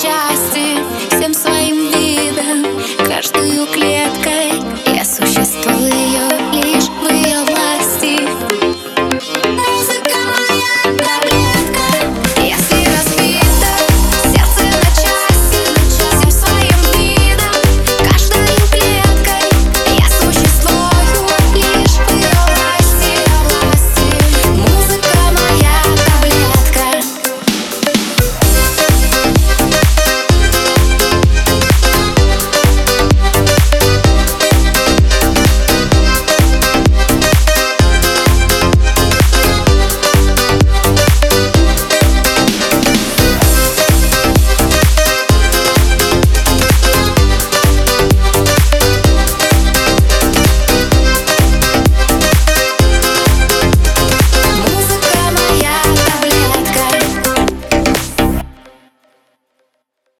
Justin.